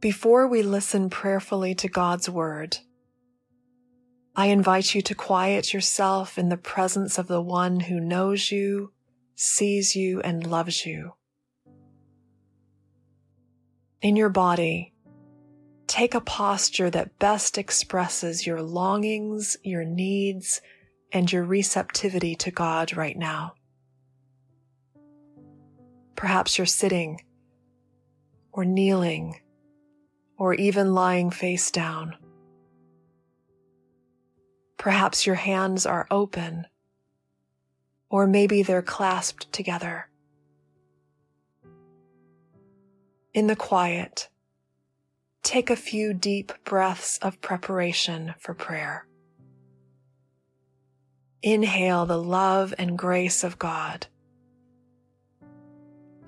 Before we listen prayerfully to God's Word, I invite you to quiet yourself in the presence of the one who knows you, sees you, and loves you. In your body, take a posture that best expresses your longings, your needs, and your receptivity to God right now. Perhaps you're sitting or kneeling or even lying face down. Perhaps your hands are open or maybe they're clasped together. In the quiet, take a few deep breaths of preparation for prayer. Inhale the love and grace of God.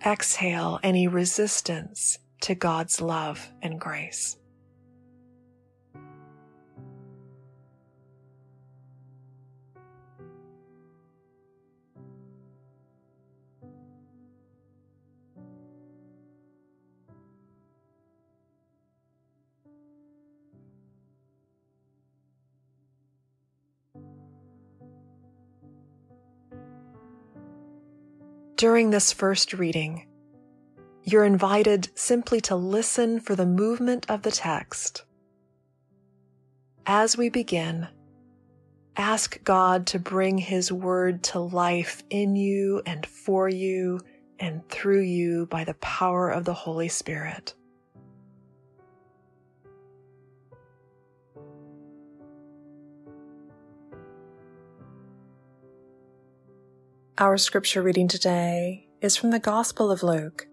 Exhale any resistance to God's love and grace. During this first reading, you're invited simply to listen for the movement of the text. As we begin, ask God to bring His Word to life in you and for you and through you by the power of the Holy Spirit. Our scripture reading today is from the Gospel of Luke,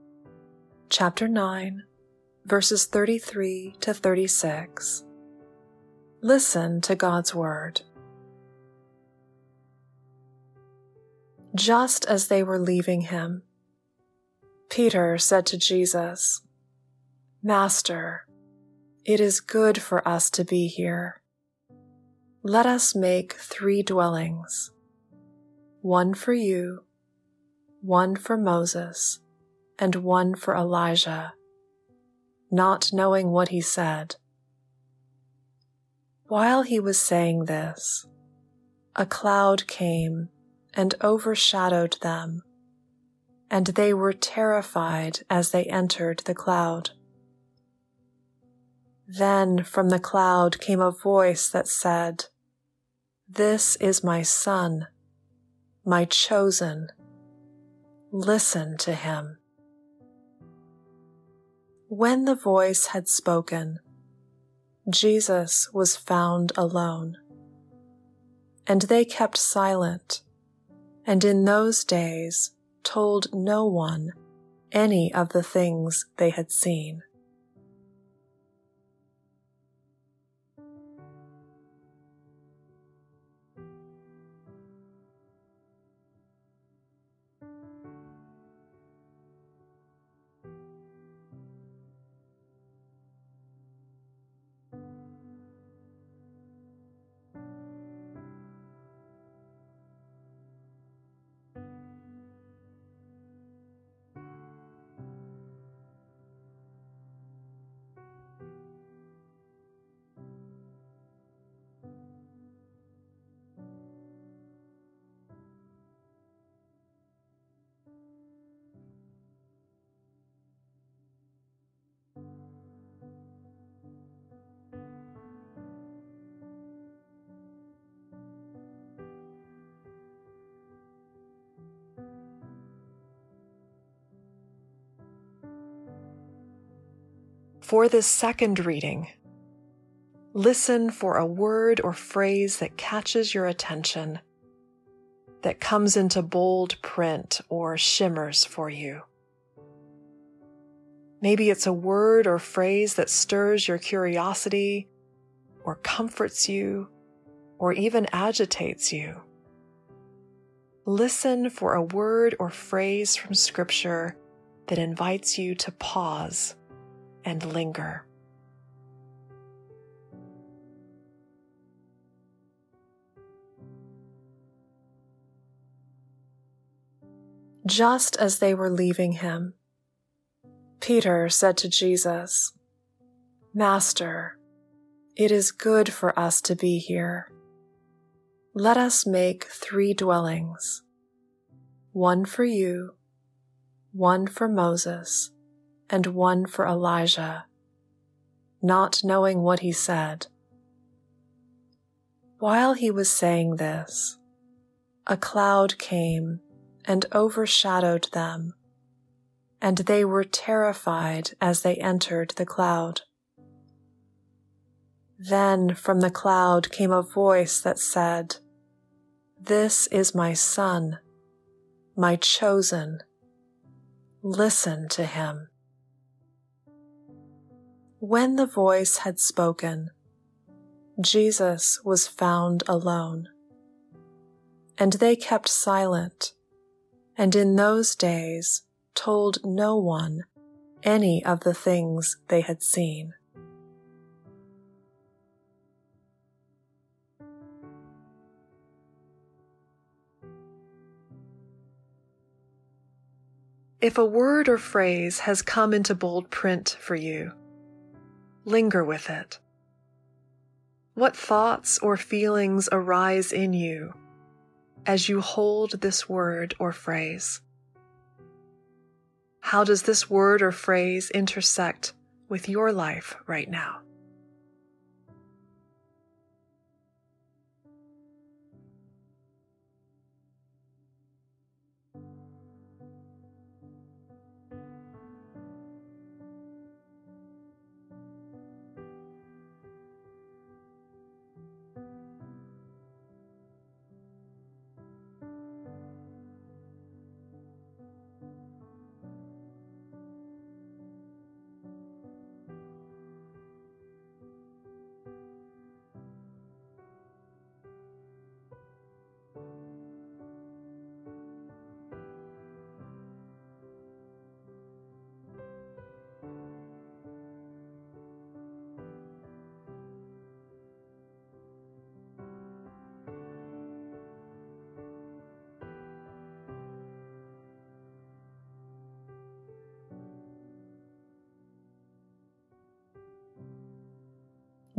chapter 9, verses 33 to 36. Listen to God's Word. Just as they were leaving him, Peter said to Jesus, Master, it is good for us to be here. Let us make three dwellings one for you, one for Moses, and one for Elijah, not knowing what he said. While he was saying this, a cloud came and overshadowed them, and they were terrified as they entered the cloud. Then from the cloud came a voice that said, This is my son my chosen. Listen to him. When the voice had spoken, Jesus was found alone. And they kept silent, and in those days told no one any of the things they had seen. For this second reading, listen for a word or phrase that catches your attention, that comes into bold print or shimmers for you. Maybe it's a word or phrase that stirs your curiosity or comforts you or even agitates you. Listen for a word or phrase from Scripture that invites you to pause and linger. Just as they were leaving him, Peter said to Jesus, Master, it is good for us to be here. Let us make three dwellings one for you, one for Moses, and one for Elijah, not knowing what he said. While he was saying this, a cloud came and overshadowed them, and they were terrified as they entered the cloud. Then from the cloud came a voice that said, This is my son, my chosen. Listen to him. When the voice had spoken, Jesus was found alone. And they kept silent, and in those days told no one any of the things they had seen. If a word or phrase has come into bold print for you, linger with it. What thoughts or feelings arise in you as you hold this word or phrase? How does this word or phrase intersect with your life right now?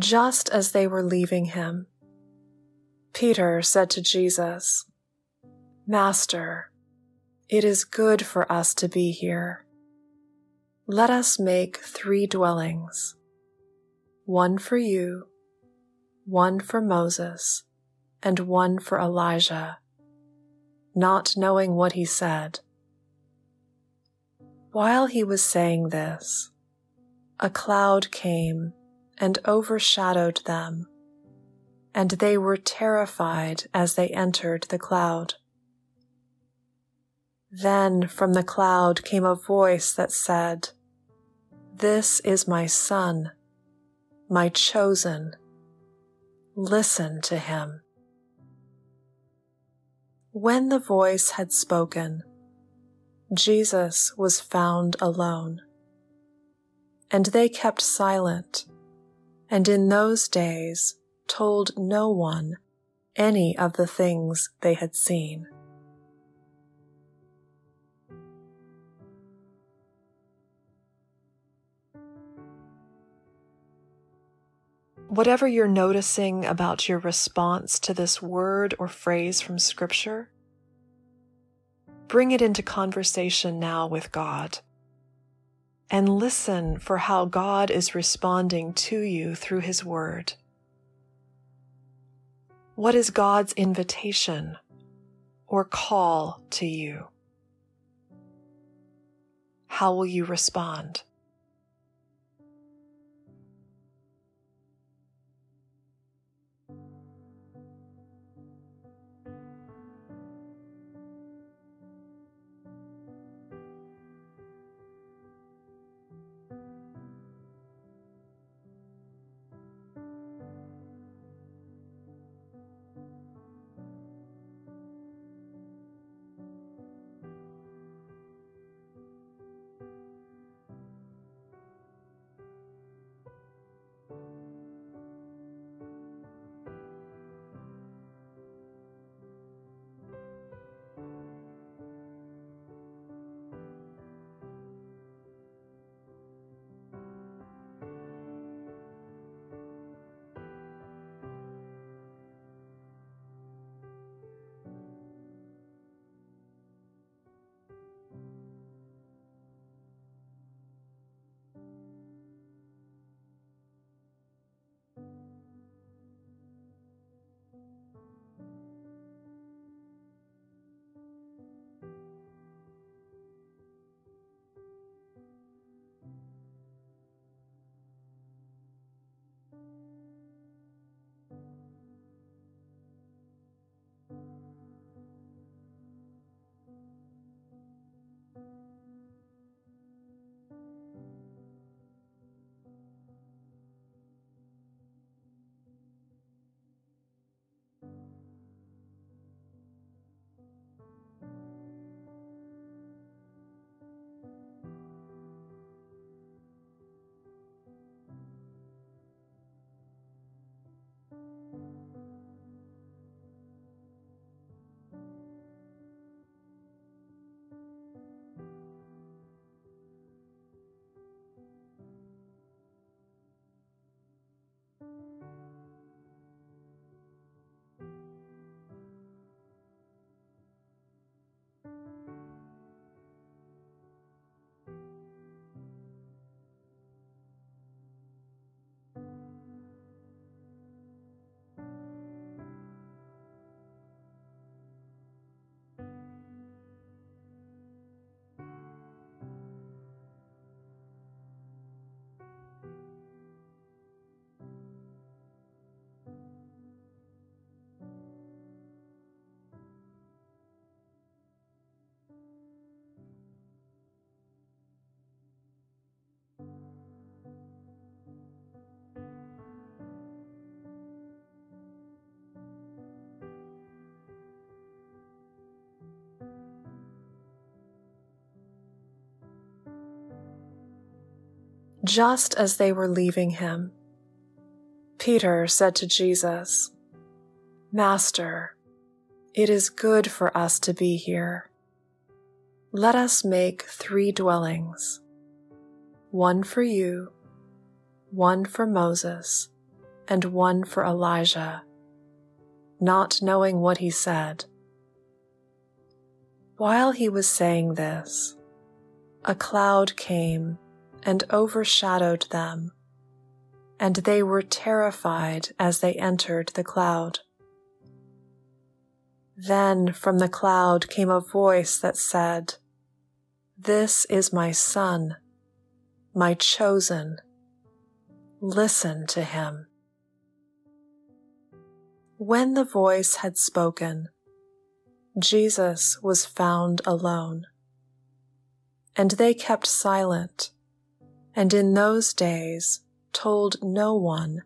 Just as they were leaving him, Peter said to Jesus, Master, it is good for us to be here. Let us make three dwellings one for you, one for Moses, and one for Elijah, not knowing what he said. While he was saying this, a cloud came and overshadowed them, and they were terrified as they entered the cloud. Then from the cloud came a voice that said, This is my son, my chosen. Listen to him. When the voice had spoken, Jesus was found alone. And they kept silent and in those days told no one any of the things they had seen. Whatever you're noticing about your response to this word or phrase from Scripture, bring it into conversation now with God and listen for how God is responding to you through His Word. What is God's invitation or call to you? How will you respond? Just as they were leaving him, Peter said to Jesus, Master, it is good for us to be here. Let us make three dwellings one for you, one for Moses, and one for Elijah, not knowing what he said. While he was saying this, a cloud came and overshadowed them, and they were terrified as they entered the cloud. Then from the cloud came a voice that said, This is my Son, my chosen. Listen to him. When the voice had spoken, Jesus was found alone. And they kept silent, and in those days told no one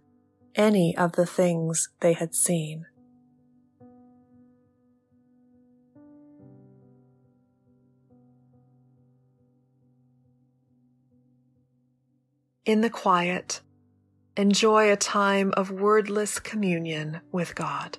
any of the things they had seen. In the quiet, enjoy a time of wordless communion with God.